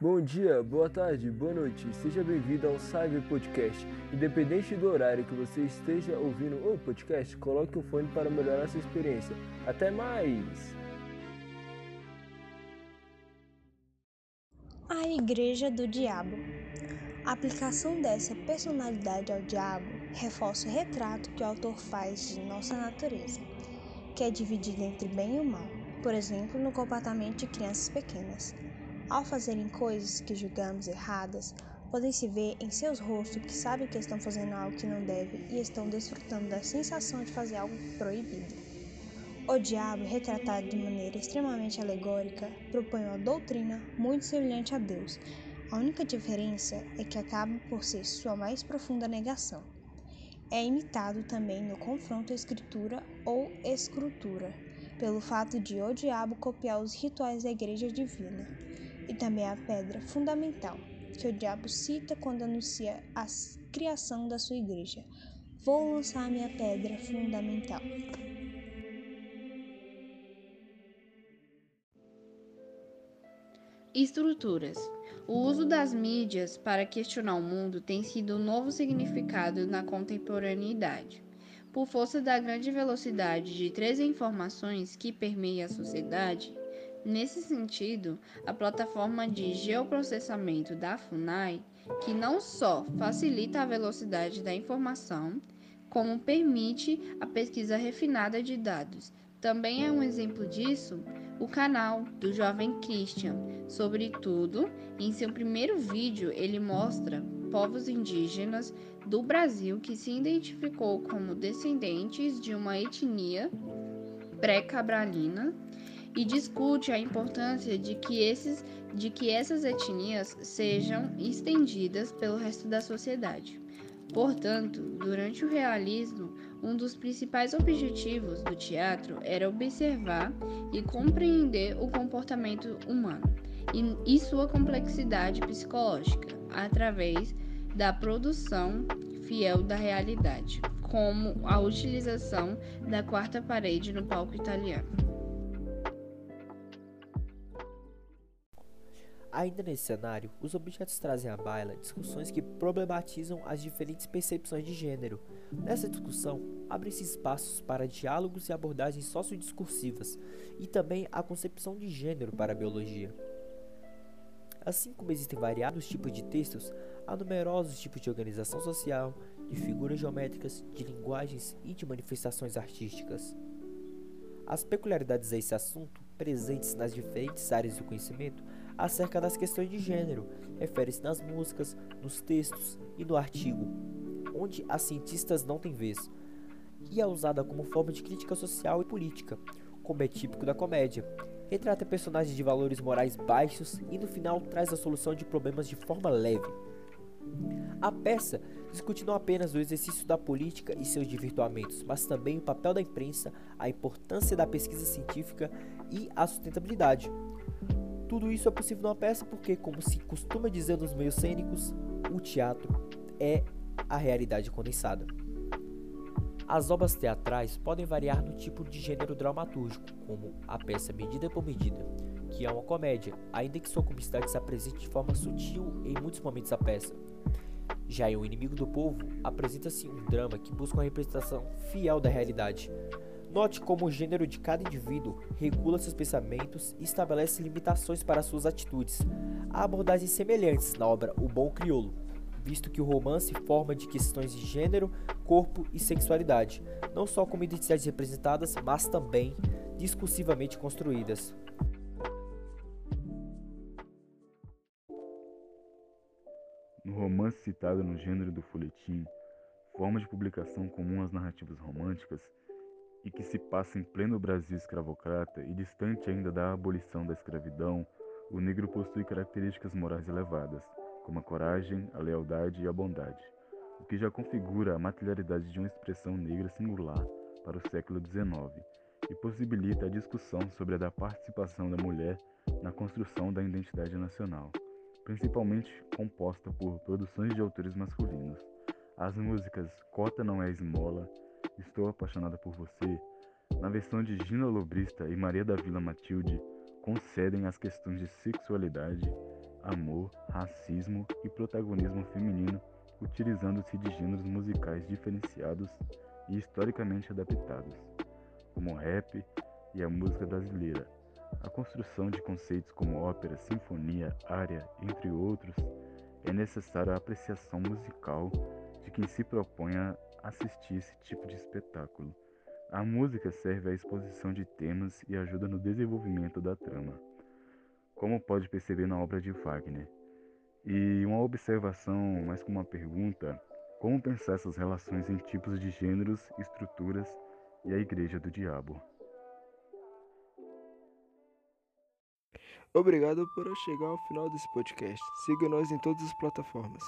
Bom dia, boa tarde, boa noite. Seja bem-vindo ao Cyber Podcast. Independente do horário que você esteja ouvindo o podcast, coloque o fone para melhorar sua experiência. Até mais! A Igreja do Diabo. A aplicação dessa personalidade ao diabo reforça o retrato que o autor faz de nossa natureza, que é dividida entre bem e mal, por exemplo, no comportamento de crianças pequenas. Ao fazerem coisas que julgamos erradas, podem se ver em seus rostos que sabem que estão fazendo algo que não devem e estão desfrutando da sensação de fazer algo proibido. O diabo, retratado de maneira extremamente alegórica, propõe uma doutrina muito semelhante a Deus. A única diferença é que acaba por ser sua mais profunda negação. É imitado também no confronto à escritura ou escritura, pelo fato de o diabo copiar os rituais da igreja divina e também a pedra fundamental que o diabo cita quando anuncia a criação da sua igreja. Vou lançar minha pedra fundamental. Estruturas. O uso das mídias para questionar o mundo tem sido um novo significado na contemporaneidade. Por força da grande velocidade de três informações que permeia a sociedade, Nesse sentido, a plataforma de geoprocessamento da FUNAI, que não só facilita a velocidade da informação, como permite a pesquisa refinada de dados. Também é um exemplo disso o canal do jovem Christian. Sobretudo, em seu primeiro vídeo, ele mostra povos indígenas do Brasil que se identificou como descendentes de uma etnia pré-cabralina e discute a importância de que, esses, de que essas etnias sejam estendidas pelo resto da sociedade. Portanto, durante o realismo, um dos principais objetivos do teatro era observar e compreender o comportamento humano e, e sua complexidade psicológica através da produção fiel da realidade, como a utilização da quarta parede no palco italiano. Ainda nesse cenário, os objetos trazem à baila discussões que problematizam as diferentes percepções de gênero. Nessa discussão, abrem-se espaços para diálogos e abordagens sociodiscursivas e também a concepção de gênero para a biologia. Assim como existem variados tipos de textos, há numerosos tipos de organização social, de figuras geométricas, de linguagens e de manifestações artísticas. As peculiaridades a esse assunto, presentes nas diferentes áreas do conhecimento, acerca das questões de gênero, refere-se nas músicas, nos textos e no artigo, onde as cientistas não têm vez, e é usada como forma de crítica social e política, como é típico da comédia. Retrata personagens de valores morais baixos e no final traz a solução de problemas de forma leve. A peça discute não apenas o exercício da política e seus desvirtuamentos, mas também o papel da imprensa, a importância da pesquisa científica e a sustentabilidade. Tudo isso é possível numa peça porque, como se costuma dizer nos meios cênicos, o teatro é a realidade condensada. As obras teatrais podem variar no tipo de gênero dramaturgico, como a peça Medida por Medida, que é uma comédia, ainda que sua comicidade se apresente de forma sutil em muitos momentos da peça. Já em O Inimigo do Povo, apresenta-se um drama que busca uma representação fiel da realidade, Note como o gênero de cada indivíduo regula seus pensamentos e estabelece limitações para suas atitudes. Há abordagens semelhantes na obra O Bom Criolo, visto que o romance forma de questões de gênero, corpo e sexualidade, não só como identidades representadas, mas também discursivamente construídas. No romance citado no gênero do folhetim, forma de publicação comum às narrativas românticas, e que se passa em pleno Brasil escravocrata e distante ainda da abolição da escravidão, o negro possui características morais elevadas, como a coragem, a lealdade e a bondade, o que já configura a materialidade de uma expressão negra singular para o século XIX e possibilita a discussão sobre a da participação da mulher na construção da identidade nacional, principalmente composta por produções de autores masculinos. As músicas Cota Não É Esmola, Estou apaixonada por você, na versão de Gina Lobrista e Maria da Vila Matilde, concedem as questões de sexualidade, amor, racismo e protagonismo feminino, utilizando-se de gêneros musicais diferenciados e historicamente adaptados, como o rap e a música brasileira. A construção de conceitos como ópera, sinfonia, área, entre outros, é necessária a apreciação musical de quem se propõe a assistir esse tipo de espetáculo. A música serve à exposição de temas e ajuda no desenvolvimento da trama, como pode perceber na obra de Wagner. E uma observação, mais como uma pergunta, como pensar essas relações em tipos de gêneros, estruturas e a Igreja do Diabo? Obrigado por chegar ao final desse podcast. Siga nós em todas as plataformas.